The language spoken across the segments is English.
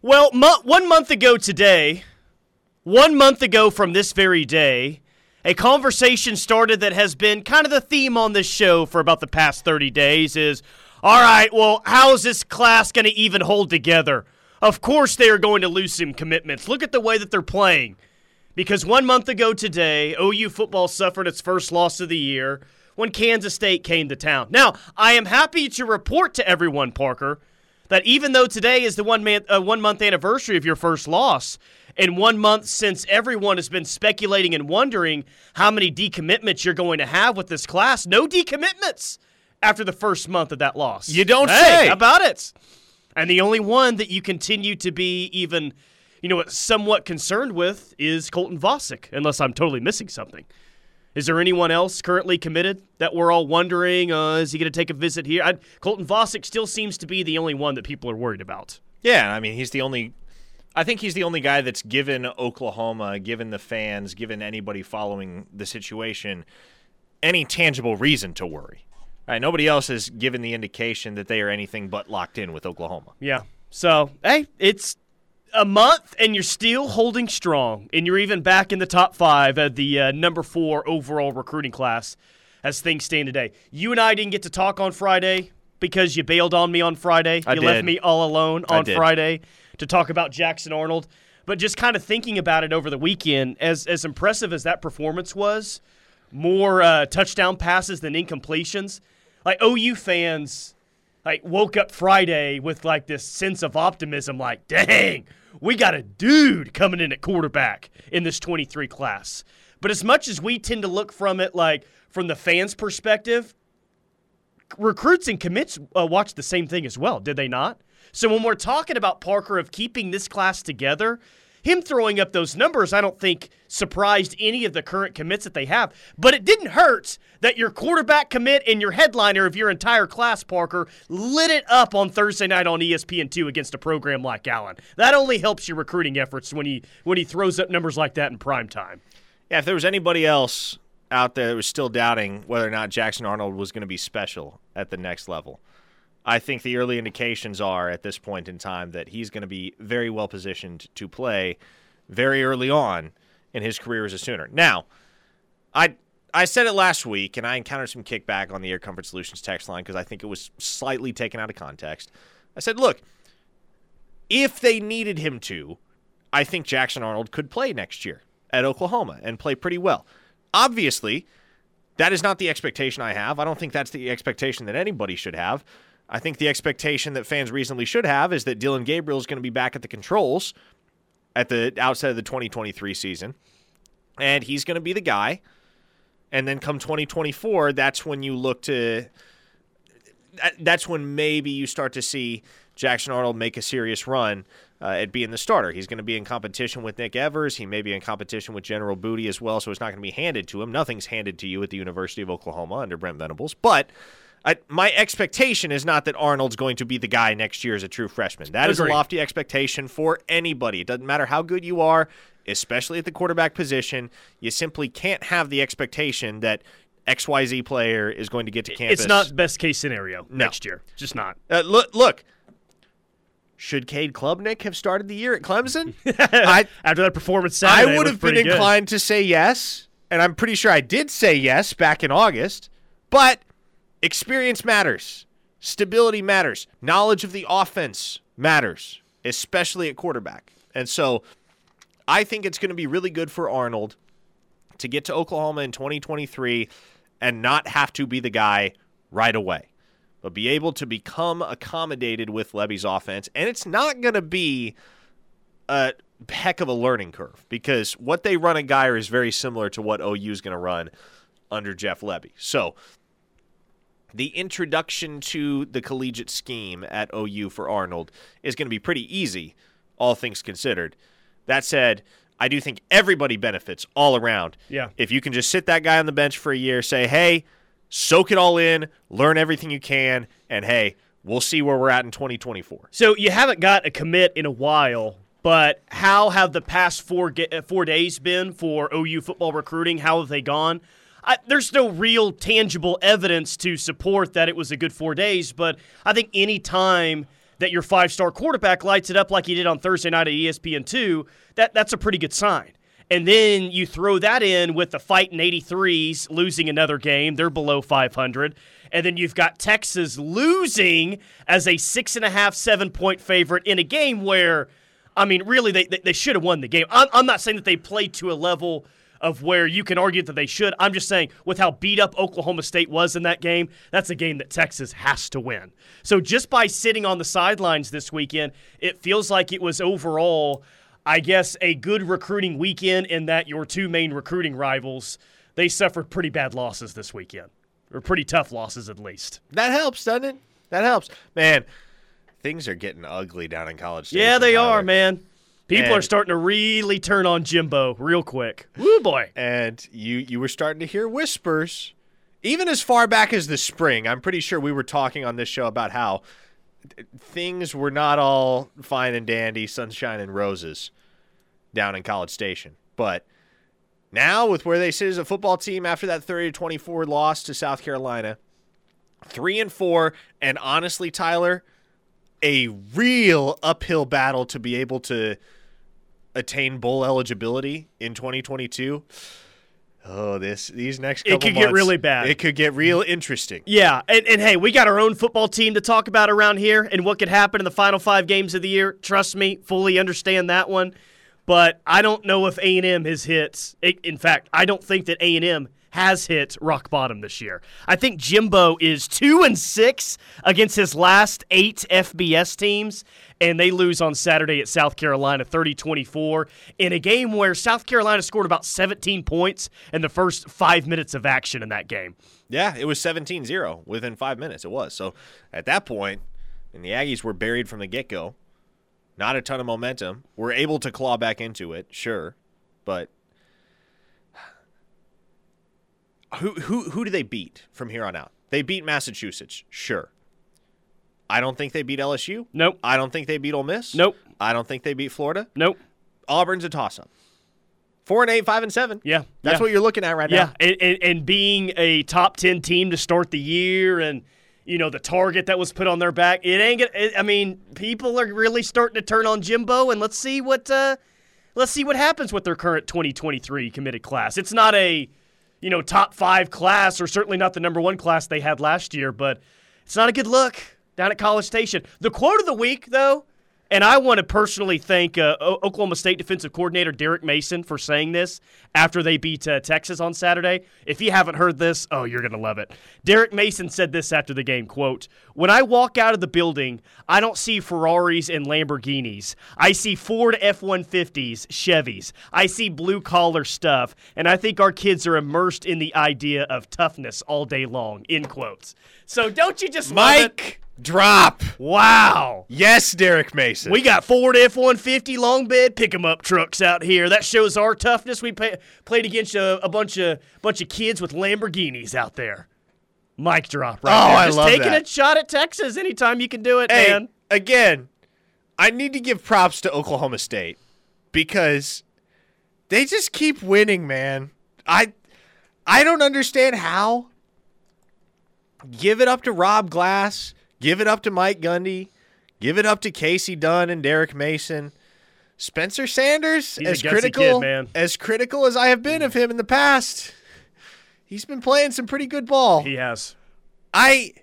Well, mo- one month ago today, one month ago from this very day, a conversation started that has been kind of the theme on this show for about the past 30 days is all right, well, how is this class going to even hold together? Of course, they are going to lose some commitments. Look at the way that they're playing. Because one month ago today, OU football suffered its first loss of the year when Kansas State came to town. Now, I am happy to report to everyone, Parker, that even though today is the one, man, uh, one month anniversary of your first loss, and one month since everyone has been speculating and wondering how many decommitments you're going to have with this class, no decommitments after the first month of that loss. You don't hey, say. About it? And the only one that you continue to be even, you know, somewhat concerned with is Colton Vasek, unless I'm totally missing something. Is there anyone else currently committed that we're all wondering? Uh, is he going to take a visit here? I, Colton Vasek still seems to be the only one that people are worried about. Yeah, I mean, he's the only. I think he's the only guy that's given Oklahoma, given the fans, given anybody following the situation, any tangible reason to worry. Right, nobody else has given the indication that they are anything but locked in with Oklahoma. Yeah. So, hey, it's a month and you're still holding strong, and you're even back in the top five at the uh, number four overall recruiting class as things stand today. You and I didn't get to talk on Friday because you bailed on me on Friday. I you did. left me all alone on. Friday to talk about Jackson Arnold. But just kind of thinking about it over the weekend, as as impressive as that performance was, more uh, touchdown passes than incompletions. Like OU fans, like woke up Friday with like this sense of optimism. Like, dang, we got a dude coming in at quarterback in this 23 class. But as much as we tend to look from it, like from the fans' perspective, recruits and commits uh, watched the same thing as well, did they not? So when we're talking about Parker of keeping this class together, him throwing up those numbers, I don't think surprised any of the current commits that they have. But it didn't hurt that your quarterback commit and your headliner of your entire class, Parker, lit it up on Thursday night on E ESPN2 against a program like Allen. That only helps your recruiting efforts when he when he throws up numbers like that in prime time. Yeah, if there was anybody else out there that was still doubting whether or not Jackson Arnold was going to be special at the next level, I think the early indications are at this point in time that he's going to be very well positioned to play very early on in his career as a Sooner. Now, I I said it last week, and I encountered some kickback on the Air Comfort Solutions text line because I think it was slightly taken out of context. I said, look, if they needed him to, I think Jackson Arnold could play next year at Oklahoma and play pretty well. Obviously, that is not the expectation I have. I don't think that's the expectation that anybody should have. I think the expectation that fans reasonably should have is that Dillon Gabriel is going to be back at the controls at the outset of the 2023 season, and he's going to be the guy. And then come 2024, that's when you look to. That's when maybe you start to see Jackson Arnold make a serious run uh, at being the starter. He's going to be in competition with Nick Evers. He may be in competition with General Booty as well, so it's not going to be handed to him. Nothing's handed to you at the University of Oklahoma under Brent Venables. But I, my expectation is not that Arnold's going to be the guy next year as a true freshman. That is a lofty expectation for anybody. It doesn't matter how good you are, especially at the quarterback position. You simply can't have the expectation that XYZ player is going to get to campus. It's not best case scenario next year. Just not. Uh, look, look. Should Cade Klubnik have started the year at Clemson? I, After that performance Saturday, I would have been pretty good. inclined to say yes, and I'm pretty sure I did say yes back in August. But experience matters, stability matters, knowledge of the offense matters, especially at quarterback. And so I think it's going to be really good for Arnold to get to Oklahoma in 2023 and not have to be the guy right away, but be able to become accommodated with Lebby's offense. And it's not going to be a heck of a learning curve because what they run at Guyer is very similar to what OU is going to run under Jeff Lebby. So the introduction to the collegiate scheme at OU for Arnold is going to be pretty easy, all things considered. That said, I do think everybody benefits all around. Yeah. If you can just sit that guy on the bench for a year, say, hey, soak it all in, learn everything you can, and hey, we'll see where we're at in 2024. So you haven't got a commit in a while, but how have the past four ga- uh, four days been for OU football recruiting? How have they gone? I, there's no real tangible evidence to support that it was a good four days, but I think any time that your five star quarterback lights it up like he did on Thursday night at ESPN2, that, that's a pretty good sign. And then you throw that in with the fighting 83s losing another game. They're below 500. And then you've got Texas losing as a six and a half, seven point favorite in a game where, I mean, really, they, they should have won the game. I'm, I'm not saying that they played to a level of where you can argue that they should. I'm just saying, with how beat up Oklahoma State was in that game, that's a game that Texas has to win. So just by sitting on the sidelines this weekend, it feels like it was overall, I guess, a good recruiting weekend in that your two main recruiting rivals, they suffered pretty bad losses this weekend, or pretty tough losses at least. That helps, doesn't it? That helps. Man, things are getting ugly down in College Station. Yeah, they Tyler. are, man. People And- are starting to really turn on Jimbo real quick. Woo boy. and you you were starting to hear whispers even as far back as the spring i'm pretty sure we were talking on this show about how things were not all fine and dandy sunshine and roses down in college station but now with where they sit as a football team after that 30 to 24 loss to south carolina three and four and honestly tyler a real uphill battle to be able to attain bowl eligibility in 2022. Oh, this these next It couple could get really bad. It could get real interesting. Yeah, and, and hey, we got our own football team to talk about around here and what could happen in the final five games of the year. Trust me, fully understand that one. But I don't know if A&M has hit. In fact, I don't think that A&M has hit rock bottom this year. I think Jimbo is two and six against his last eight FBS teams, and they lose on Saturday at South Carolina 30-24 in a game where South Carolina scored about 17 points in the first five minutes of action in that game. Yeah, it was 17-0 within five minutes. It was so at that point, and the Aggies were buried from the get go. Not a ton of momentum. We're able to claw back into it, sure, but who who who do they beat from here on out? They beat Massachusetts, sure. I don't think they beat LSU. Nope. I don't think they beat Ole Miss. Nope. I don't think they beat Florida. Nope. Auburn's a toss up. Four and eight, five and seven. Yeah. That's yeah. what you're looking at right Yeah, now. and, and, and being a top ten team to start the year, and you know the target that was put on their back, it ain't. Gonna, I mean, people are really starting to turn on Jimbo, and let's see what uh, let's see what happens with their current 2023 committed class. It's not a you know top five class, or certainly not the number one class they had last year, but it's not a good look down at College Station. The quote of the week, though. And I want to personally thank uh, Oklahoma State defensive coordinator Derek Mason for saying this after they beat uh, Texas on Saturday. If you haven't heard this, oh, you're going to love it. Derek Mason said this after the game, quote, "When I walk out of the building, I don't see Ferraris and Lamborghinis. I see Ford F-150s, Chevys. I see blue-collar stuff, and I think our kids are immersed in the idea of toughness all day long." End quotes. So don't you just? Mike, drop. Wow. Yes, Derek Mason. We got Ford F one fifty long bed pick 'em up trucks out here. That shows our toughness. We pay, played against a, a bunch of bunch of kids with Lamborghinis out there. Mic drop right Oh, there. I Just love taking that. a shot at Texas anytime you can do it, hey, man. again, I need to give props to Oklahoma State because they just keep winning, man. I I don't understand how. Give it up to Rob Glass. Give it up to Mike Gundy. Give it up to Kasey Dunn and Derek Mason. Spencer Sanders, He's as critical kid, as critical as I have been of him in the past, he's been playing some pretty good ball. He has. I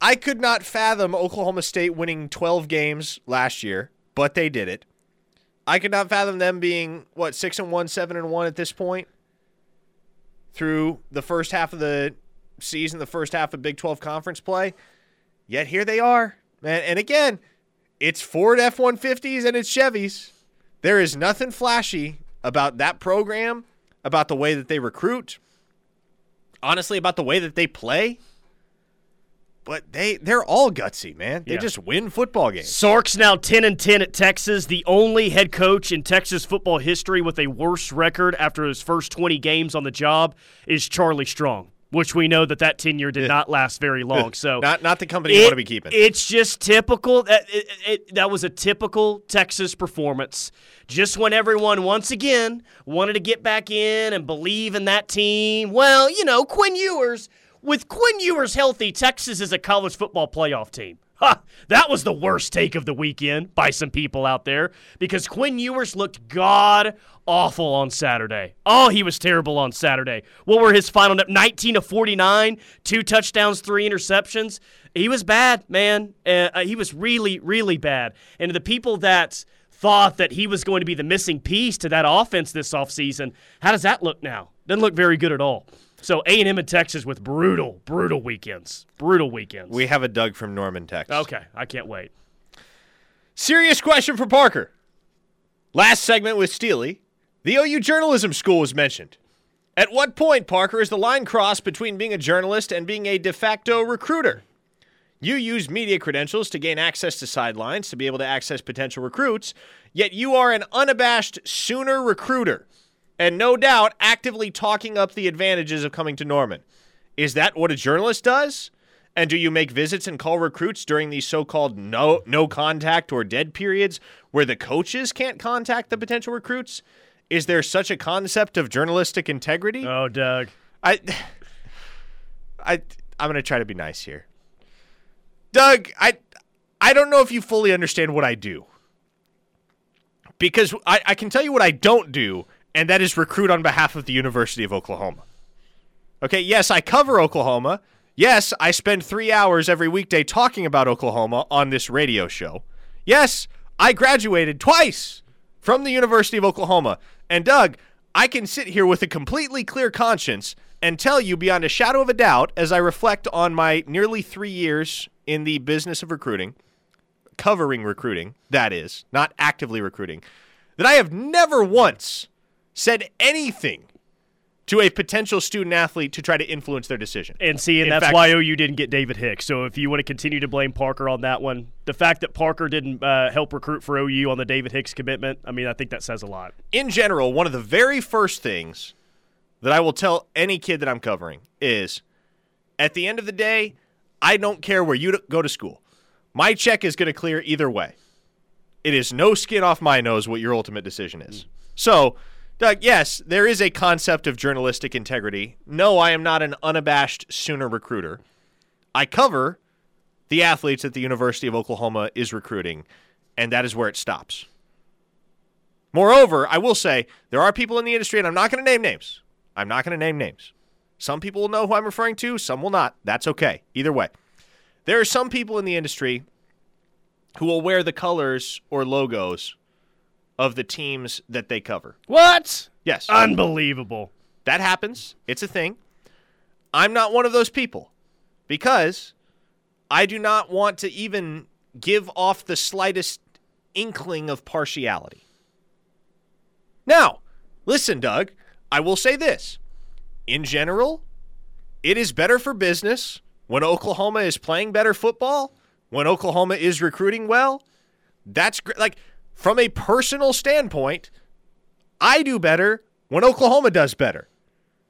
I could not fathom Oklahoma State winning 12 games last year, but they did it. I could not fathom them being what 6 and 1, 7 and 1 at this point through the first half of the season, the first half of Big 12 conference play. Yet here they are. Man, and again, it's Ford F150s and it's Chevys. There is nothing flashy about that program, about the way that they recruit, honestly about the way that they play. But they they're all gutsy, man. They Yeah. just win football games. Sark's now 10 and 10 at Texas, the only head coach in Texas football history with a worse record after his first 20 games on the job is Charlie Strong, which we know that that tenure did not last very long. So Not not the company you want to be keeping. It's just typical. Uh, that it, it, that was a typical Texas performance. Just when everyone once again wanted to get back in and believe in that team. Well, you know, Quinn Ewers. With Quinn Ewers healthy, Texas is a college football playoff team. Ha! That was the worst take of the weekend by some people out there because Quinn Ewers looked god awful on Saturday. Oh, he was terrible on Saturday. What were his final 19 to 49, two touchdowns, three interceptions. He was bad, man. Uh, he was really, really bad. And the people that thought that he was going to be the missing piece to that offense this offseason, how does that look now? Doesn't look very good at all. So A and M and Texas with brutal, brutal weekends. Brutal weekends. We have a Doug from Norman, Texas. Okay, I can't wait. Serious question for Parker. Last segment with Steely, the OU Journalism School was mentioned. At what point, Parker, is the line crossed between being a journalist and being a de facto recruiter? You use media credentials to gain access to sidelines to be able to access potential recruits, yet you are an unabashed Sooner recruiter and no doubt actively talking up the advantages of coming to Norman. Is that what a journalist does? And do you make visits and call recruits during these so-called no no contact or dead periods where the coaches can't contact the potential recruits? Is there such a concept of journalistic integrity? Oh, Doug. I I I'm going to try to be nice here. Doug, I I don't know if you fully understand what I do. Because I, I can tell you what I don't do, and that is recruit on behalf of the University of Oklahoma. Okay, yes, I cover Oklahoma. Yes, I spend three hours every weekday talking about Oklahoma on this radio show. Yes, I graduated twice from the University of Oklahoma. And Doug, I can sit here with a completely clear conscience and tell you beyond a shadow of a doubt, as I reflect on my nearly three years in the business of recruiting, covering recruiting, that is, not actively recruiting, that I have never once said anything to a potential student athlete to try to influence their decision. And see, and In that's fact- why OU didn't get David Hicks. So if you want to continue to blame Parker on that one, the fact that Parker didn't uh, help recruit for OU on the David Hicks commitment, I mean, I think that says a lot. in general, one of the very first things that I will tell any kid that I'm covering is at the end of the day, I don't care where you go to school. My check is going to clear either way. It is no skin off my nose what your ultimate decision is. So, Doug, yes, there is a concept of journalistic integrity. No, I am not an unabashed Sooner recruiter. I cover the athletes that the University of Oklahoma is recruiting, and that is where it stops. Moreover, I will say there are people in the industry, and I'm not going to name names. I'm not going to name names. Some people will know who I'm referring to, some will not. That's okay. Either way. There are some people in the industry who will wear the colors or logos of the teams that they cover. What? Yes. Unbelievable. That happens. It's a thing. I'm not one of those people because I do not want to even give off the slightest inkling of partiality. Now, listen, Doug, I will say this. In general, it is better for business when Oklahoma is playing better football, when Oklahoma is recruiting well. That's great. Like, from a personal standpoint, I do better when Oklahoma does better.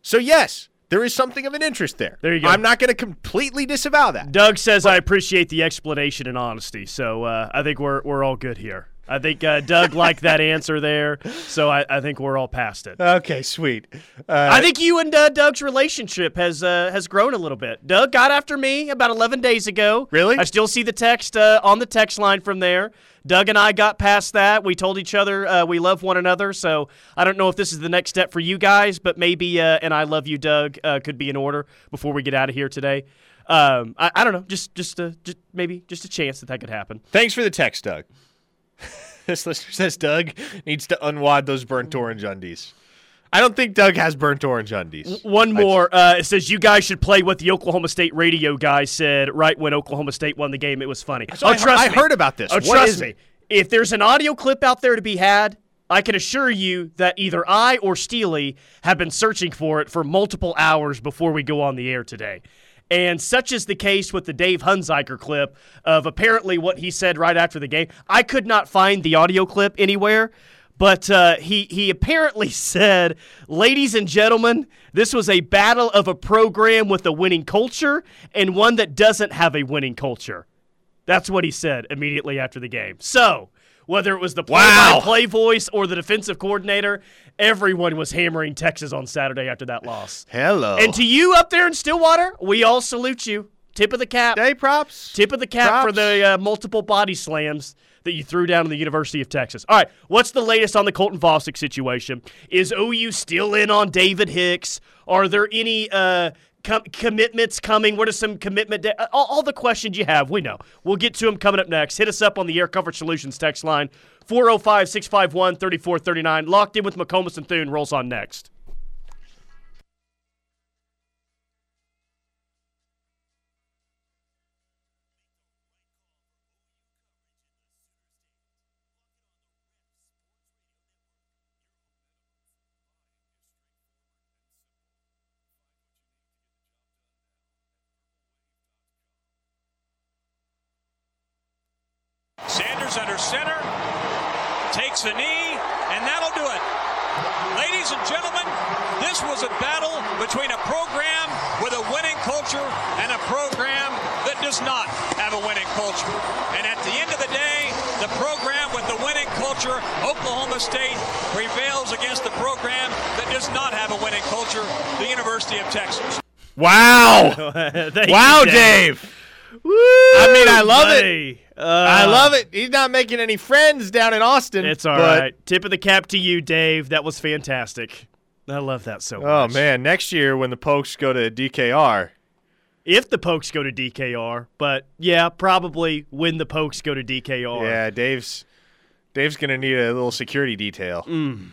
So, yes, there is something of an interest there. There you go. I'm not going to completely disavow that. Doug says I appreciate the explanation and honesty, so uh, I think we're we're all good here. I think uh, Doug liked that answer there, so I, I think we're all past it. Okay, sweet. Uh, I think you and uh, Doug's relationship has uh, has grown a little bit. Doug got after me about 11 days ago. Really? I still see the text uh, on the text line from there. Doug and I got past that. We told each other uh, we love one another. So I don't know if this is the next step for you guys, but maybe uh, and I love you, Doug, uh, could be in order before we get out of here today. Um, I, I don't know, just just a, just maybe just a chance that that could happen. Thanks for the text, Doug. this listener says Doug needs to unwad those burnt orange undies. I don't think Doug has burnt orange undies. One more. Uh, it says you guys should play what the Oklahoma State radio guy said right when Oklahoma State won the game. It was funny. So oh, I, heard- trust I me. heard about this. Oh, What trust me. it? If there's an audio clip out there to be had, I can assure you that either I or Steely have been searching for it for multiple hours before we go on the air today. And such is the case with the Dave Hunziker clip of apparently what he said right after the game. I could not find the audio clip anywhere, but uh, he he apparently said, "Ladies and gentlemen, this was a battle of a program with a winning culture and one that doesn't have a winning culture." That's what he said immediately after the game. So, whether it was the play-by-play voice or the defensive coordinator, everyone was hammering Texas on Saturday after that loss. Hello. And to you up there in Stillwater, we all salute you. Tip of the cap. Day props. Tip of the cap Props. for the uh, multiple body slams that you threw down in the University of Texas. All right, what's the latest on the Colton Vasek situation? Is OU still in on David Hicks? Are there any uh, com- commitments coming? What are some commitment? Da- all, all the questions you have, we know. We'll get to them coming up next. Hit us up on the Air Comfort Solutions text line 405 651 3439. Locked in with McComas and Thune rolls on next. Sanders under center, takes a knee, and that'll do it. Ladies and gentlemen, this was a battle between a program with a winning culture and a program that does not have a winning culture. And at the end of the day, the program with the winning culture, Oklahoma State, prevails against the program that does not have a winning culture, the University of Texas. Wow. Thank you, wow, Dave. I mean, I love it. It. I love it. He's not making any friends down in Austin. It's all but- right. Tip of the cap to you, Dave. That was fantastic. I love that so Oh man, next year when the Pokes go to DKR, If the Pokes go to DKR, but yeah, probably when the Pokes go to DKR. yeah, Dave's Dave's gonna need a little security detail. Mm.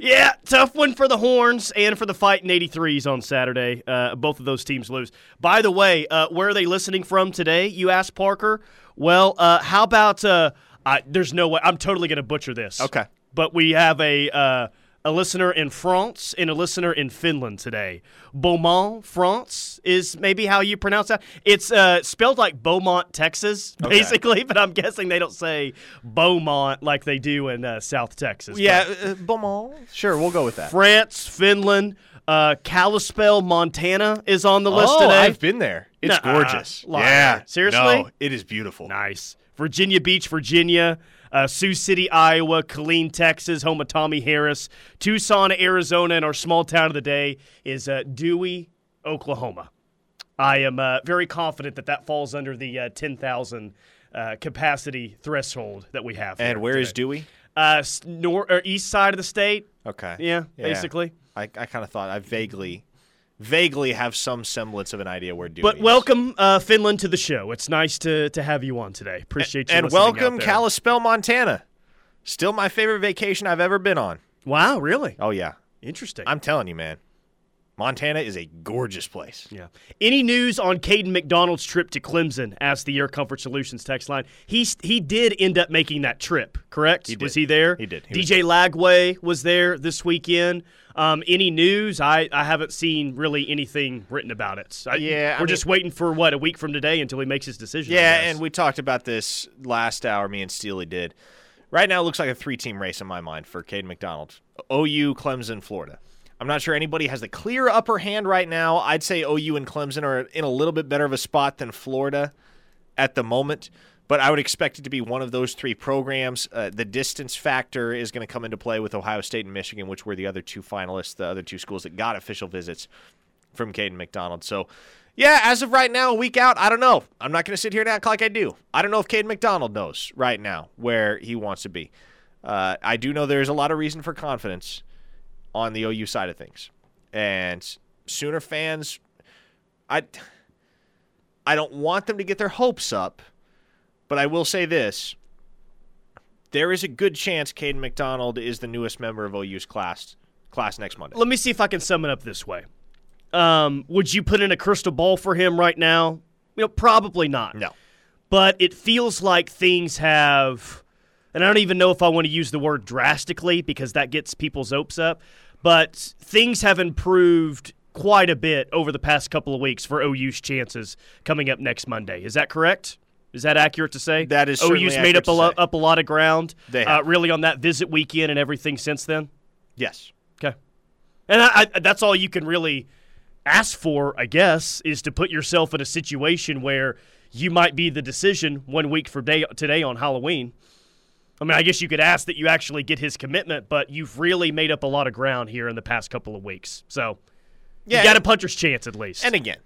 Yeah, tough one for the Horns and for the Fighting 83s on Saturday. Uh, both of those teams lose. By the way, uh, where are they listening from today? You asked Parker. Well, uh, how about? Uh, I, there's no way. I'm totally going to butcher this. Okay. But we have a uh, a listener in France and a listener in Finland today. Beaumont, France is maybe how you pronounce that. It's uh, spelled like Beaumont, Texas, Okay. basically, but I'm guessing they don't say Beaumont like they do in uh, South Texas. Yeah, uh, Beaumont. Sure, we'll go with that. France, Finland, uh, Kalispell, Montana is on the list oh, today. I've been there. It's Nuh-uh. gorgeous. Liar. Yeah, Seriously? No, it is beautiful. nice. Virginia Beach, Virginia. Uh, Sioux City, Iowa, Killeen, Texas, home of Tommy Harris, Tucson, Arizona, and our small town of the day is uh, Dewey, Oklahoma. I am uh, very confident that that falls under the uh, 10,000 uh, capacity threshold that we have. And here where is today. Dewey? Uh, nor- or east side of the state. Okay. Yeah, basically. I, I kind of thought I vaguely, vaguely have some semblance of an idea where Dewey. But is. welcome, uh, Finland, to the show. It's nice to, to have you on today. Appreciate you. and welcome. Kalispell, Montana. Still my favorite vacation I've ever been on. Wow, really? Oh yeah, Interesting. I'm telling you, man. Montana is a gorgeous place. yeah. Any news on Caden McDonald's trip to Clemson? Asked the Air Comfort Solutions text line. He he did end up making that trip, correct? He Was he there? He did. He was DJ Lagway was there this weekend. Um, any news? I, I haven't seen really anything written about it. I- Yeah, we're mean- just waiting for what a week from today until he makes his decision. Yeah, and we talked about this last hour. Me and Steely did. Right now, it looks like a three-team race in my mind for Caden McDonald: OU, Clemson, Florida. I'm not sure anybody has the clear upper hand right now. I'd say OU and Clemson are in a little bit better of a spot than Florida at the moment, but I would expect it to be one of those three programs. Uh, the distance factor is going to come into play with Ohio State and Michigan, which were the other two finalists, the other two schools that got official visits from Caden McDonald. So, yeah, as of right now, a week out, I don't know. I'm not going to sit here and act like I do. I don't know if Caden McDonald knows right now where he wants to be. Uh, I do know there's a lot of reason for confidence on the OU side of things, and Sooner fans, I, I don't want them to get their hopes up, but I will say this: there is a good chance Caden McDonald is the newest member of OU's class class next Monday. Let me see if I can sum it up this way. Um, would you put in a crystal ball for him right now? You know, probably not. No. But it feels like things have, and I don't even know if I want to use the word drastically because that gets people's hopes up, but things have improved quite a bit over the past couple of weeks for OU's chances coming up next Monday. Is that correct? Is that accurate to say? That is OU's made up a, to lo- up a lot of ground, They uh, really on that visit weekend and everything since then. Yes. Okay. And I, I, that's all you can really ask for, I guess, is to put yourself in a situation where you might be the decision one week for day, today on Halloween. I mean, I guess you could ask that you actually get his commitment, but you've really made up a lot of ground here in the past couple of weeks. So Yeah. you got a puncher's chance at least. And again,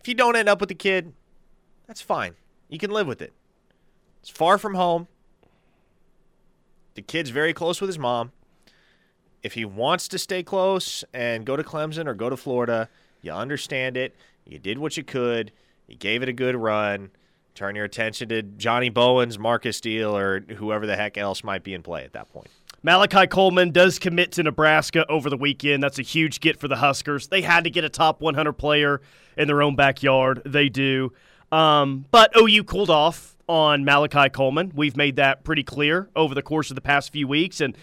If you don't end up with the kid, that's fine. You can live with it. It's far from home. The kid's very close with his mom. If he wants to stay close and go to Clemson or go to Florida, you understand it. You did what you could. You gave it a good run. Turn your attention to Johnny Bowens, Marcus Steele, or whoever the heck else might be in play at that point. Malachi Coleman does commit to Nebraska over the weekend. That's a huge get for the Huskers. They had to get a top 100 player in their own backyard. They do. Um, but OU cooled off on Malachi Coleman. We've made that pretty clear over the course of the past few weeks. And,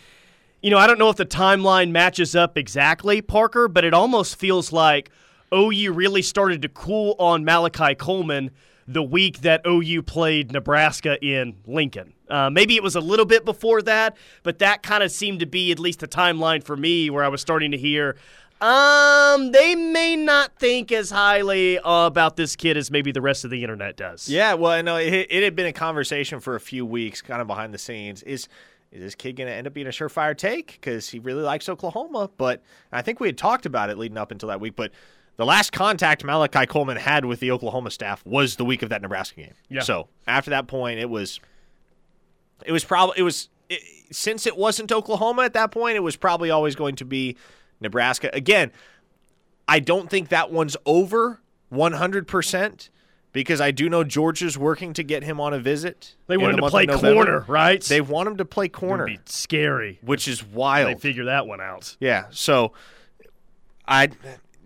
you know, I don't know if the timeline matches up exactly, Parker, but it almost feels like OU really started to cool on Malachi Coleman the week that OU played Nebraska in Lincoln. Uh, maybe it was a little bit before that, but that kind of seemed to be at least the timeline for me where I was starting to hear. Um, they may not think as highly uh, about this kid as maybe the rest of the internet does. Yeah, well, I know it, it had been a conversation for a few weeks, kind of behind the scenes. Is is this kid going to end up being a surefire take because he really likes Oklahoma? But I think we had talked about it leading up until that week. But the last contact Malachi Coleman had with the Oklahoma staff was the week of that Nebraska game. Yeah. So after that point, it was it was probably it was it, since it wasn't Oklahoma at that point, it was probably always going to be Nebraska. Again, I don't think that one's over 100% because I do know Georgia's working to get him on a visit. They want the to play corner, right? They want him to play corner, would be scary. which is wild. They figure that one out. Yeah. So, I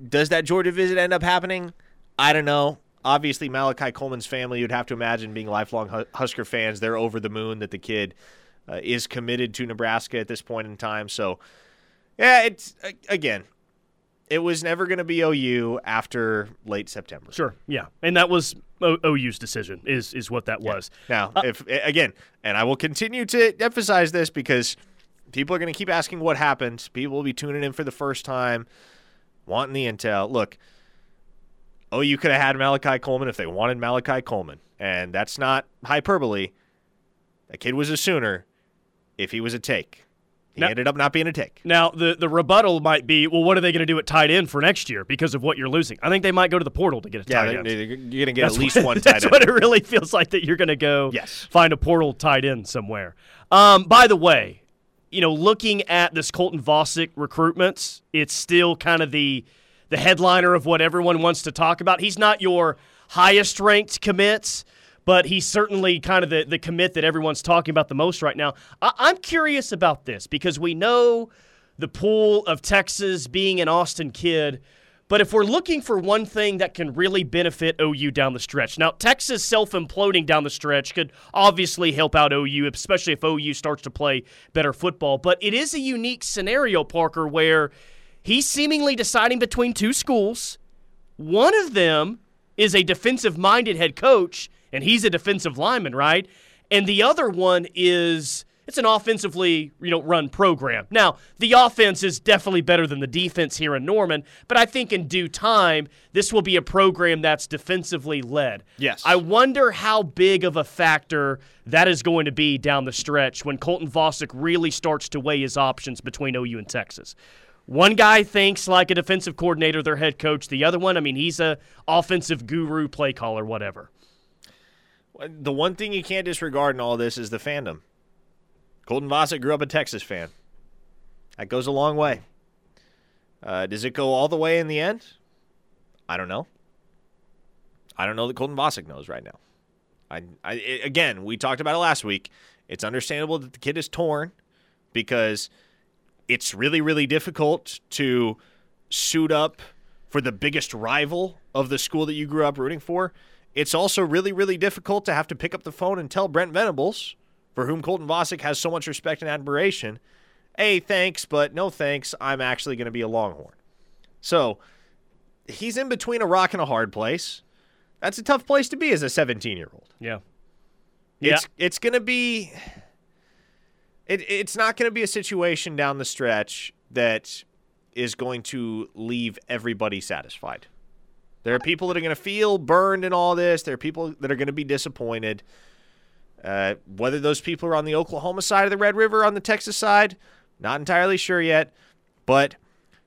does that Georgia visit end up happening? I don't know. Obviously, Malachi Coleman's family, you'd have to imagine, being lifelong Husker fans, they're over the moon that the kid uh, is committed to Nebraska at this point in time. So, yeah, it's again, it was never going to be OU after late September. Sure, yeah, and that was o- OU's decision. Is is what that was. Now, uh, if again, and I will continue to emphasize this because people are going to keep asking what happened. People will be tuning in for the first time, wanting the intel. Look, you could have had Malachi Coleman if they wanted Malachi Coleman, and that's not hyperbole. That kid was a Sooner if he was a take. He Now- ended up not being a take. Now the the rebuttal might be, well, what are they going to do at tight end for next year because of what you're losing? I think they might go to the portal to get a Yeah, tight end. they- you're going to get That's at least what- one tight That's end. what it really feels like that you're going to go Yes. find a portal tight end somewhere. Um, by the way, you know, looking at this Colton Vasek recruitments, it's still kind of the the headliner of what everyone wants to talk about. He's not your highest ranked commits, but he's certainly kind of the, the commit that everyone's talking about the most right now. I, I'm curious about this because we know the pool of Texas being an Austin kid. But if we're looking for one thing that can really benefit OU down the stretch, now Texas self imploding down the stretch could obviously help out OU, especially if OU starts to play better football. But it is a unique scenario, Parker, where he's seemingly deciding between two schools. One of them is a defensive minded head coach, and he's a defensive lineman, right? And the other one is it's an offensively, you know, run program. Now, the offense is definitely better than the defense here in Norman, but I think in due time, this will be a program that's defensively led. Yes. I wonder how big of a factor that is going to be down the stretch when Colton Vasek really starts to weigh his options between OU and Texas. One guy thinks like a defensive coordinator, their head coach. The other one, I mean, he's a offensive guru, play caller, whatever. The one thing you can't disregard in all this is the fandom. Colton Vasek grew up a Texas fan. That goes a long way. Uh, does it go all the way in the end? I don't know. I don't know that Colton Vasek knows right now. I, I it- again, we talked about it last week. It's understandable that the kid is torn because it's really, really difficult to suit up for the biggest rival of the school that you grew up rooting for. It's also really, really difficult to have to pick up the phone and tell Brent Venables, for whom Colton Vasek has so much respect and admiration, hey, thanks, but no thanks. I'm actually going to be a Longhorn. So he's in between a rock and a hard place. That's a tough place to be as a 17 year old. Yeah. It's it's going to be it it's not going to be a situation down the stretch that is going to leave everybody satisfied. There are people that are going to feel burned in all this. There are people that are going to be disappointed. Uh, whether those people are on the Oklahoma side of the Red River, on the Texas side, not entirely sure yet. But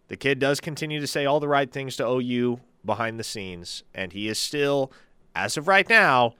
the kid does continue to say all the right things to OU behind the scenes, and he is still, as of right now,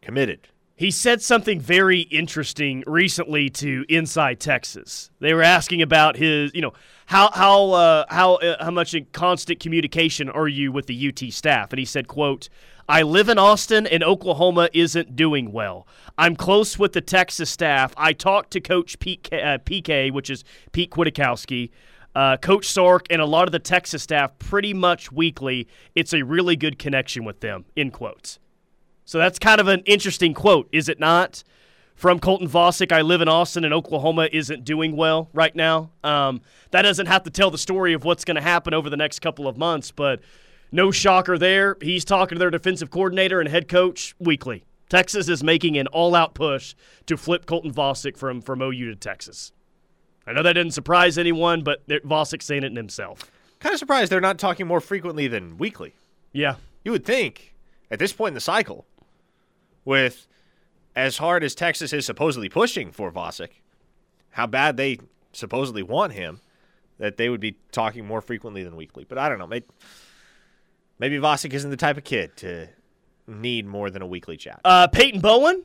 committed. He said something very interesting recently to Inside Texas. They were asking about his, you know, how how uh, how uh, how much in constant communication are you with the UT staff? And he said, "quote I live in Austin, and Oklahoma isn't doing well. I'm close with the Texas staff. I talked to Coach Pete, uh, PK, which is Pete Kwiatkowski, uh, Coach Sark, and a lot of the Texas staff pretty much weekly. It's a really good connection with them." End quotes. So that's kind of an interesting quote, is it not? From Colton Vasek, I live in Austin and Oklahoma isn't doing well right now. Um, that doesn't have to tell the story of what's going to happen over the next couple of months, but no shocker there. He's talking to their defensive coordinator and head coach weekly. Texas is making an all out push to flip Colton Vasek from, from OU to Texas. I know that didn't surprise anyone, but Vasek's saying it himself. Kind of surprised they're not talking more frequently than weekly. Yeah. You would think at this point in the cycle, with as hard as Texas is supposedly pushing for Vasek, how bad they supposedly want him, that they would be talking more frequently than weekly. But I don't know. Maybe, maybe Vasek isn't the type of kid to need more than a weekly chat. Uh, Peyton Bowen,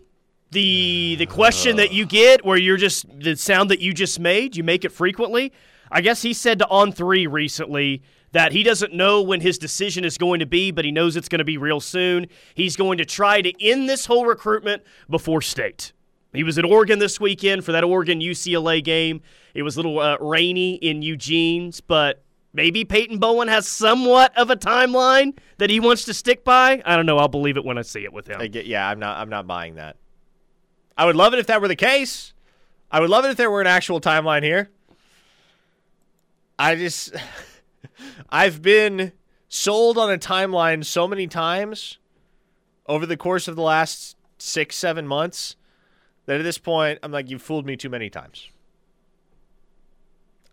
the the question that you get where you're just the sound that you just made, you make it frequently. I guess he said to On Three recently that he doesn't know when his decision is going to be, but he knows it's going to be real soon. He's going to try to end this whole recruitment before state. He was at Oregon this weekend for that Oregon UCLA game. It was a little uh, rainy in Eugene's, but maybe Peyton Bowen has somewhat of a timeline that he wants to stick by. I don't know. I'll believe it when I see it with him. Get, yeah, I'm not. I'm not buying that. I would love it if that were the case. I would love it if there were an actual timeline here. I just. I've been sold on a timeline so many times over the course of the last six, seven months that at this point, I'm like, you've fooled me too many times.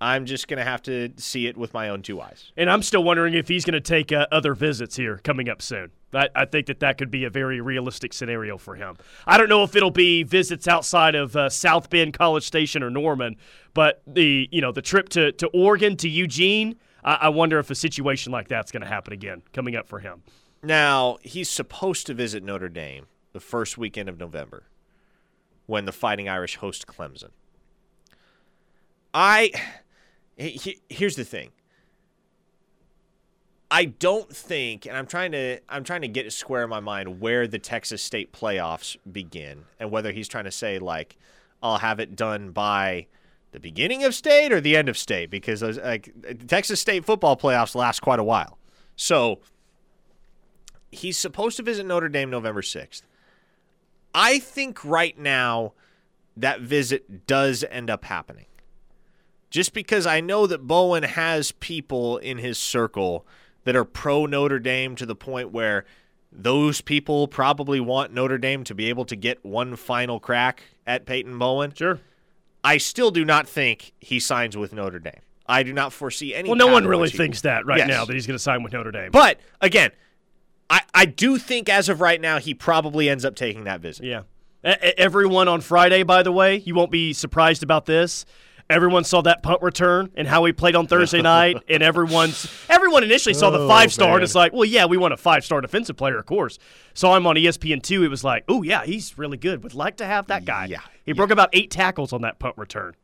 I'm just going to have to see it with my own two eyes. And I'm still wondering if he's going to take uh, other visits here coming up soon. I, I, think that that could be a very realistic scenario for him. I don't know if it'll be visits outside of uh, South Bend, College Station, or Norman, but the you know the trip to, to Oregon to Eugene – I, I wonder if a situation like that's going to happen again coming up for him. Now, he's supposed to visit Notre Dame the first weekend of November when the Fighting Irish host Clemson. I he, here's the thing. I don't think, and I'm trying to I'm trying to get it square in my mind where the Texas State playoffs begin, and whether he's trying to say like I'll have it done by the beginning of state or the end of state because uh, like Texas State football playoffs last quite a while. So he's supposed to visit Notre Dame November 6th. I think right now that visit does end up happening. Just because I know that Bowen has people in his circle that are pro Notre Dame to the point where those people probably want Notre Dame to be able to get one final crack at Peyton Bowen. Sure. I still do not think he signs with Notre Dame. I do not foresee any. Well, no one really thinks that right yes. now that he's going to sign with Notre Dame. But again, I I do think as of right now he probably ends up taking that visit. Yeah. Everyone on Friday, by the way, you won't be surprised about this. Everyone saw that punt return and how he played on Thursday night, and everyone's everyone initially saw the oh, five star, and it's like, well, yeah, we want a five star defensive player, of course. Saw him on ESPN two. It was like, oh yeah, he's really good. Would like to have that guy. Yeah, he yeah. broke about eight tackles on that punt return.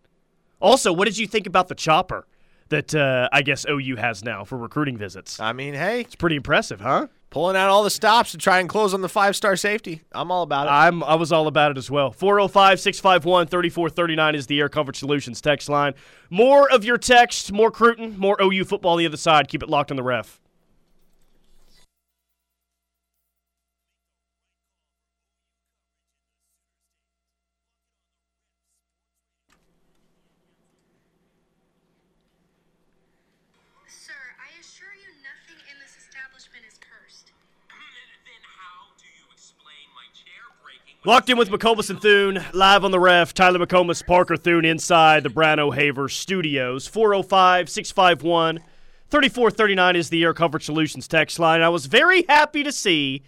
Also, what did you think about the chopper that uh, I guess OU has now for recruiting visits? I mean, hey, it's pretty impressive, huh? Pulling out all the stops to try and close on the five star safety. I'm all about it. I'm I was all about it as well. 405 651 3439 is the Air Comfort Solutions text line. More of your text, more Cruton, more OU football on the other side. Keep it locked on the ref. Locked in with McComas and Thune, live on the ref. Tyler McComas, Parker Thune inside the Brano Haver studios. 405 651 3439 is the Air Comfort Solutions text line. I was very happy to see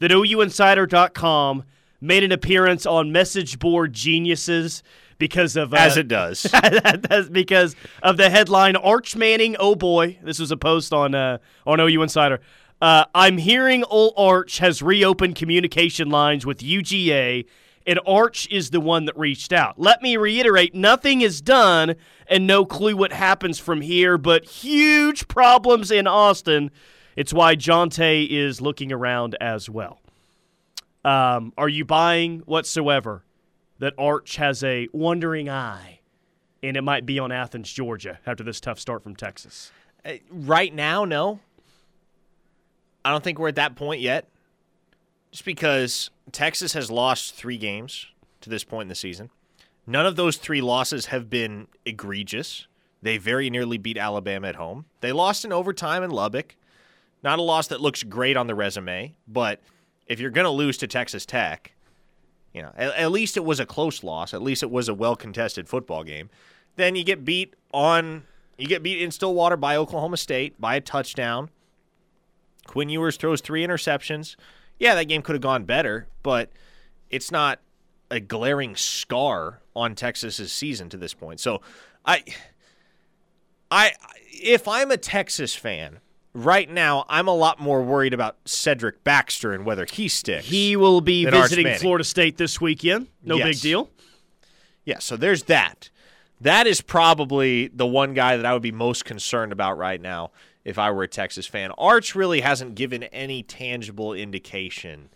that OUinsider.com made an appearance on Message Board Geniuses because of. Uh, As it does. because of the headline Arch Manning, oh boy. This was a post on, uh, on OU Insider. Uh, I'm hearing Old Arch has reopened communication lines with UGA, and Arch is the one that reached out. Let me reiterate nothing is done, and no clue what happens from here, but huge problems in Austin. It's why Johntay is looking around as well. Um, are you buying whatsoever that Arch has a wandering eye, and it might be on Athens, Georgia, after this tough start from Texas? Uh, right now, no. I don't think we're at that point yet. Just because Texas has lost three games to this point in the season. None of those three losses have been egregious. They very nearly beat Alabama at home. They lost in overtime in Lubbock. Not a loss that looks great on the resume, but if you're going to lose to Texas Tech, you know, at, at, least it was a close loss. At least it was a well contested football game. Then you get beat on, you get beat in Stillwater by Oklahoma State by a touchdown. Quinn Ewers throws three interceptions. Yeah, that game could have gone better, but it's not a glaring scar on Texas's season to this point. So, I, I, if I'm a Texas fan, right now, I'm a lot more worried about Cedric Baxter and whether he sticks. He will be visiting Florida State this weekend. No yes. big deal. Yeah, so there's that. That is probably the one guy that I would be most concerned about right now if I were a Texas fan. Arch really hasn't given any tangible indication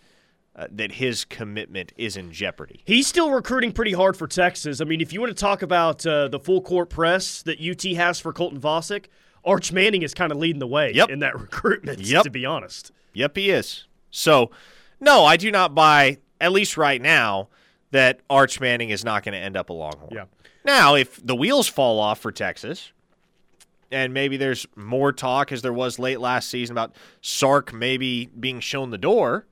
uh, that his commitment is in jeopardy. He's still recruiting pretty hard for Texas. I mean, if you want to talk about uh, the full court press that UT has for Colton Vasek, Arch Manning is kind of leading the way yep. in that recruitment, yep. to be honest. Yep, he is. So, no, I do not buy, at least right now, that Arch Manning is not going to end up a Longhorn. Yeah. Now, if the wheels fall off for Texas, and maybe there's more talk as there was late last season about Sark maybe being shown the door,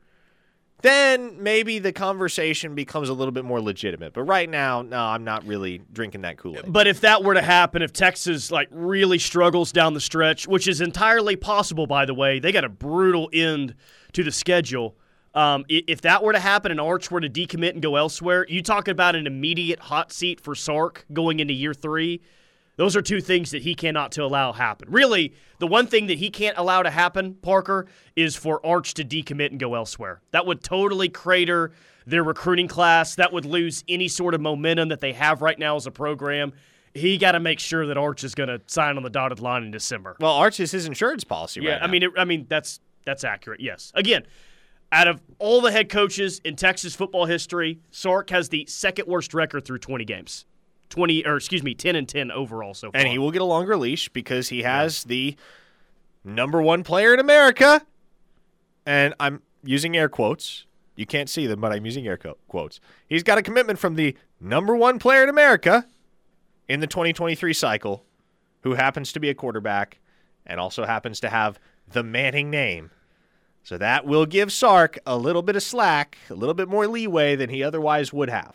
then maybe the conversation becomes a little bit more legitimate. But right now, no, I'm not really drinking that Kool Aid. But if that were to happen, if Texas like really struggles down the stretch, which is entirely possible, by the way, they got a brutal end to the schedule. Um, if that were to happen and Arch were to decommit and go elsewhere, you talk about an immediate hot seat for Sark going into year three. Those are two things that he cannot to allow happen. Really, the one thing that he can't allow to happen, Parker, is for Arch to decommit and go elsewhere. That would totally crater their recruiting class. That would lose any sort of momentum that they have right now as a program. He got to make sure that Arch is going to sign on the dotted line in December. Well, Arch is his insurance policy. Yeah, right I mean, it, I mean that's that's accurate. Yes. Again, out of all the head coaches in Texas football history, Sark has the second worst record through 20 games. 20 or excuse me 10 and 10 overall so far. And he will get a longer leash because he has yeah. the number 1 player in America. And I'm using air quotes. You can't see them, but I'm using air quotes. He's got a commitment from the number 1 player in America in the 2023 cycle who happens to be a quarterback and also happens to have the Manning name. So that will give Sark a little bit of slack, a little bit more leeway than he otherwise would have.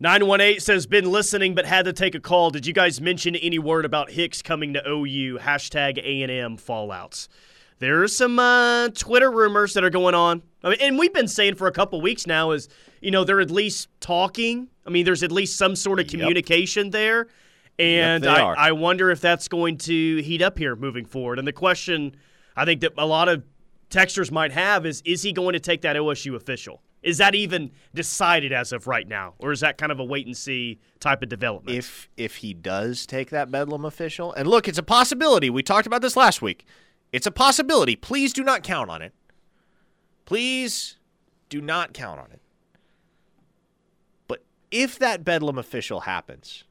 918 says, been listening but had to take a call. Did you guys mention any word about Hicks coming to OU? Hashtag A&M fallouts. There are some uh, Twitter rumors that are going on. I mean, and we've been saying for a couple weeks now is, you know, they're at least talking. I mean, there's at least some sort of communication yep. there. And yep, I, I wonder if that's going to heat up here moving forward. And the question I think that a lot of texters might have is, is he going to take that OSU official? Is that even decided as of right now, or is that kind of a wait and see type of development? If if he does take that Bedlam official, and look, it's a possibility. We talked about this last week. It's a possibility. Please do not count on it. Please do not count on it. But if that Bedlam official happens,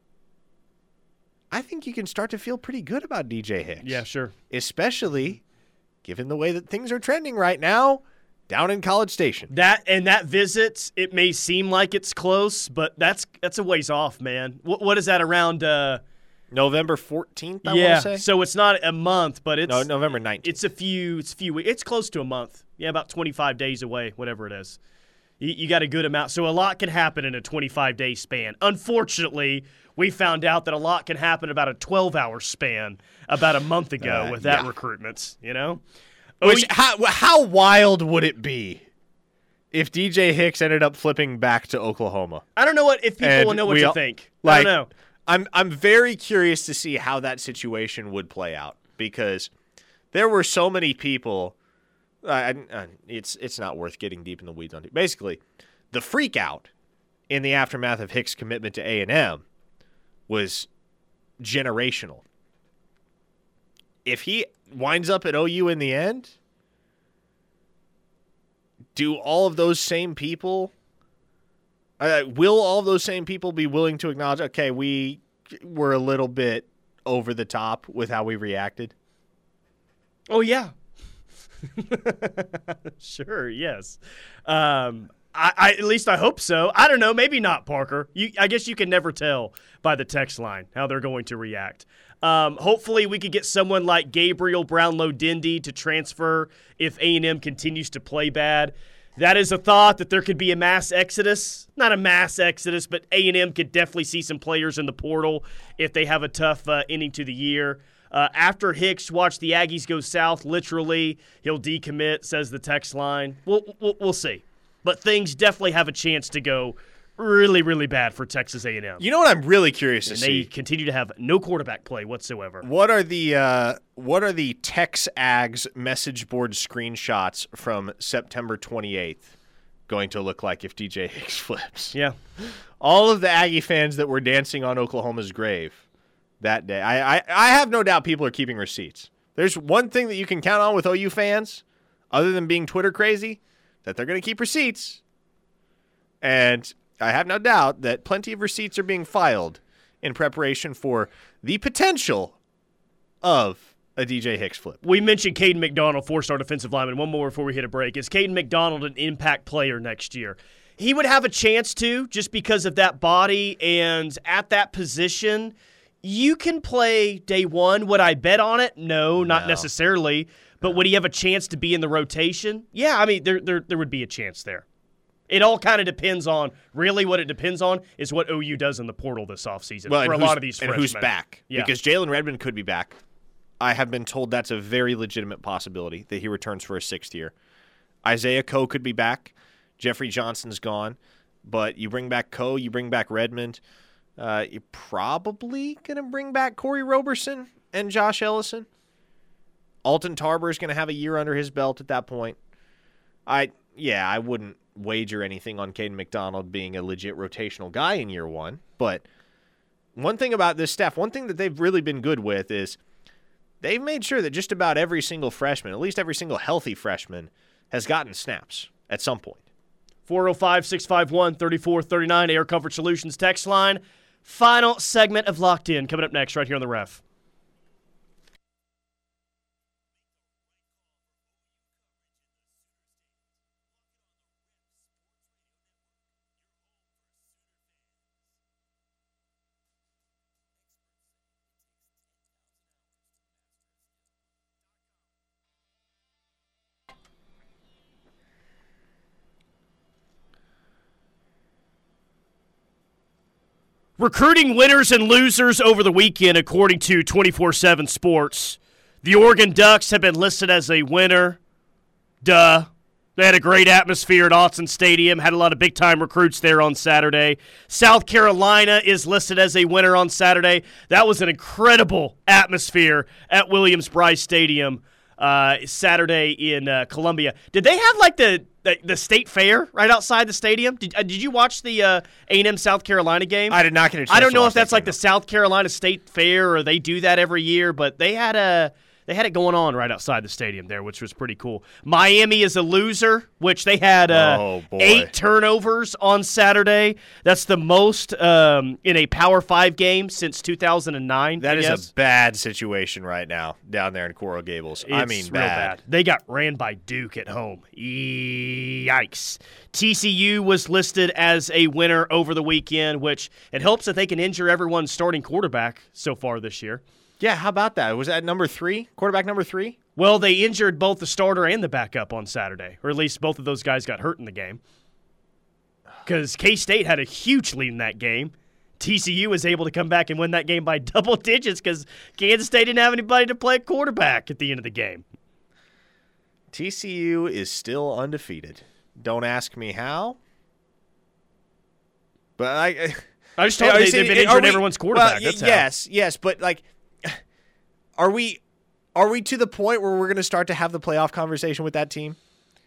I think you can start to feel pretty good about DJ Hicks. Yeah, sure. Especially given the way that things are trending right now down in College Station. That and that visit, it may seem like it's close, but that's that's a ways off, man. What, what is that around? Uh, November fourteenth. Yeah, so it's not a month, but it's no November nineteenth. It's a few. It's a few. It's close to a month. Yeah, about twenty five days away, whatever it is. You, you got a good amount, so a lot can happen in a twenty five day span. Unfortunately, we found out that a lot can happen about a twelve hour span about a month ago uh, with that yeah. recruitment. You know. Which how how wild would it be if DJ Hicks ended up flipping back to Oklahoma? I don't know what if people And will know what to all- think. like- I don't know. I'm I'm very curious to see how that situation would play out because there were so many people uh, I, it's it's not worth getting deep in the weeds on. Basically, the freak out in the aftermath of Hicks' commitment to A and M was generational. If he winds up at OU in the end, do all of those same people uh, will all of those same people be willing to acknowledge okay we were a little bit over the top with how we reacted Oh yeah. sure. Yes. Um, I, I, at least I hope so. I don't know. Maybe not, Parker. You, I guess you can never tell by the text line how they're going to react. Um, hopefully, we could get someone like Gabriel Brownlow Dindy to transfer if A and M continues to play bad. That is a thought that there could be a mass exodus. Not a mass exodus, but A and M could definitely see some players in the portal if they have a tough uh, ending to the year. Uh, after Hicks watched the Aggies go south, literally, he'll decommit, says the text line. We'll, we'll, we'll see. But things definitely have a chance to go really, really bad for Texas A&M. You know what I'm really curious and to they see? continue to have no quarterback play whatsoever. What are the uh, what are the Tex Ags message board screenshots from September 28th going to look like if DJ Hicks flips? Yeah. All of the Aggie fans that were dancing on Oklahoma's grave that day. I, I, I have no doubt people are keeping receipts. There's one thing that you can count on with OU fans, other than being Twitter crazy, that they're going to keep receipts. And I have no doubt that plenty of receipts are being filed in preparation for the potential of a DJ Hicks flip. We mentioned Caden McDonald, four-star defensive lineman. One more before we hit a break. Is Caden McDonald an impact player next year? He would have a chance to, just because of that body and at that position. You can play day one. Would I bet on it? No, not No. necessarily. But would he have a chance to be in the rotation? Yeah, I mean, there, there, there would be a chance there. It all kind of depends on really what it depends on is what OU does in the portal this offseason Well, for a lot of these and freshmen. who's back? Yeah. Because Jalen Redmond could be back. I have been told that's a very legitimate possibility that he returns for a sixth year. Isaiah Coe could be back. Jeffrey Johnson's gone, but you bring back Coe, you bring back Redmond. Uh, you're probably gonna bring back Kori Roberson and Josh Ellison. Alton Tarber is gonna have a year under his belt at that point. I yeah, I wouldn't wager anything on Caden McDonald being a legit rotational guy in year one, but one thing about this staff, one thing that they've really been good with is they've made sure that just about every single freshman, at least every single healthy freshman, has gotten snaps at some point. 405 651 3439, Air Comfort Solutions text line. Final segment of Locked In coming up next, right here on the ref. Recruiting winners and losers over the weekend, according to 24 7 Sports. The Oregon Ducks have been listed as a winner. Duh. They had a great atmosphere at Autzen Stadium, had a lot of big time recruits there on Saturday. South Carolina is listed as a winner on Saturday. That was an incredible atmosphere at Williams Brice Stadium uh, Saturday in uh, Columbia. Did they have like the, the, the state fair right outside the stadium? Did, uh, did you watch the uh, A&M South Carolina game? I did not get a chance I don't know if that's that like the South Carolina State Fair or they do that every year, but they had a they had it going on right outside the stadium there, which was pretty cool. Miami is a loser, which they had uh, Oh, eight turnovers on Saturday. That's the most um, in a Power Five game since 2009. That I is guess. a bad situation right now down there in Coral Gables. I mean, real bad. They got ran by Duke at home. Yikes. TCU was listed as a winner over the weekend, which it helps that they can injure everyone's starting quarterback so far this year. Yeah, how about that? Was that number three? Quarterback number three? Well, they injured both the starter and the backup on Saturday, or at least both of those guys got hurt in the game. Because K State had a huge lead in that game. TCU was able to come back and win that game by double digits because Kansas State didn't have anybody to play quarterback at the end of the game. TCU is still undefeated. Don't ask me how. But I. I just told you they, they've been we- everyone's quarterback. well, y- That's how. yes, yes, but like, are we are we to the point where we're going to start to have the playoff conversation with that team?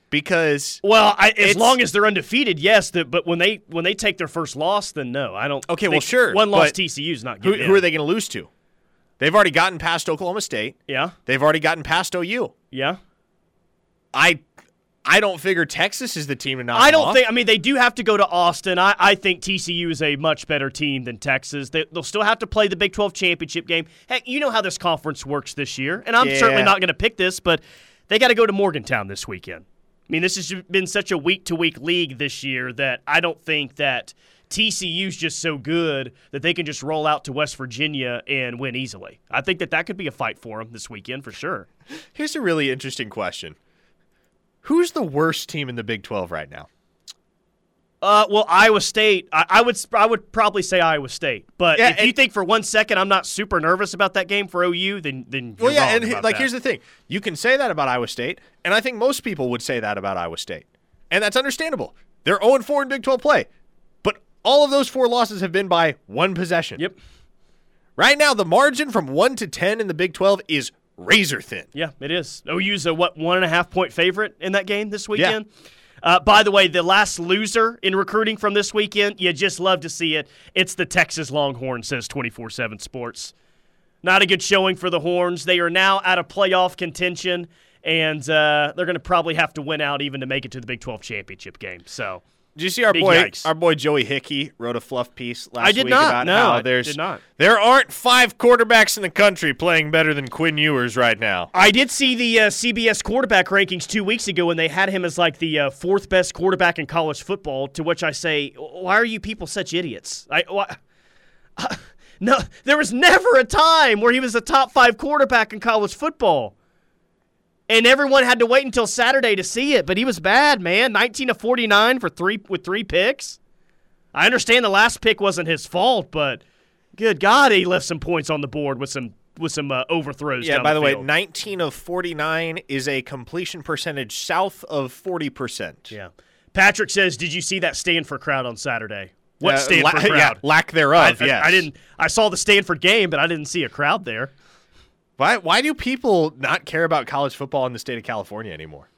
Because Well, I, as long as they're undefeated, yes. The, but when they when they take their first loss, then no, I don't. Okay, well, sure, One loss but TCU is not who, who are they going to lose to? They've already gotten past Oklahoma State. Yeah, They've already gotten past OU. yeah. I I don't figure Texas is the team to knock I don't off. think. I mean, they do have to go to Austin. I, I think TCU is a much better team than Texas. They, they'll still have to play the Big 12 championship game. Heck, you know how this conference works this year, and I'm certainly not going to pick this, but they got to go to Morgantown this weekend. I mean, this has been such a week to week league this year that I don't think that TCU's just so good that they can just roll out to West Virginia and win easily. I think that that could be a fight for them this weekend for sure. Here's a really interesting question. Who's the worst team in the Big 12 right now? Uh, well, Iowa State. I, I would I would probably say Iowa State. But Yeah, if you think for one second I'm not super nervous about that game for OU, then then Well, yeah, and he- like that. here's the thing: you can say that about Iowa State, and I think most people would say that about Iowa State, and that's understandable. They're 0 4 in Big 12 play, but all of those four losses have been by one possession. Yep. Right now, the margin from one to ten in the Big 12 is razor thin. Yeah, it is. OU's a what one and a half point favorite in that game this weekend. Uh, by the way, the last loser in recruiting from this weekend, you just love to see it. It's the Texas Longhorn, says 24 7 Sports. Not a good showing for the Horns. They are now out of playoff contention, and uh, they're going to probably have to win out even to make it to the Big 12 championship game. So. Did you see our Big boy? yikes. Our boy Joey Hickey wrote a fluff piece last I did week not. about No, how I there's did not. there aren't five quarterbacks in the country playing better than Quinn Ewers right now. I did see the uh, CBS quarterback rankings two weeks ago, and they had him as like the uh, fourth best quarterback in college football. To which I say, why are you people such idiots? I, why, no, there was never a time where he was a top five quarterback in college football, and everyone had to wait until Saturday to see it. But he was bad, man. Nineteen to forty nine for three with three picks. I understand the last pick wasn't his fault, but good God, he left some points on the board with some with some uh, overthrows. Yeah, by the way, field. 19 of 49 is a completion percentage south of 40%. Yeah. Patrick says, "Did you see that Stanford crowd on Saturday? What Uh, Stanford la- crowd? Yeah, lack thereof, I- yes. I didn't. I saw the Stanford game, but I didn't see a crowd there. Why, why do people not care about college football in the state of California anymore?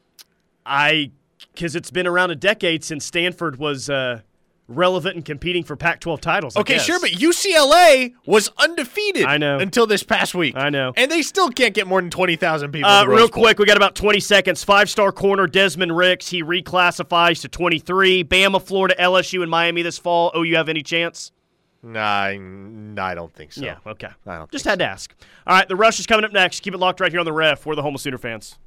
I because it's been around a decade since Stanford was uh, relevant and competing for Pac-12 titles. I Okay, guess. sure, but UCLA was undefeated I know. until this past week. I know. And they still can't get more than 20,000 people. Uh, in the Rose real Bowl. quick, we got about 20 seconds. Five star corner Desmond Ricks. He reclassifies to 23. Bama, Florida, LSU, and Miami this fall. Oh, you have any chance? Nah, I, I don't think so. Yeah, okay. I don't Just had to ask. All right, the rush is coming up next. Keep it locked right here on the ref. We're the Homo Sooner fans.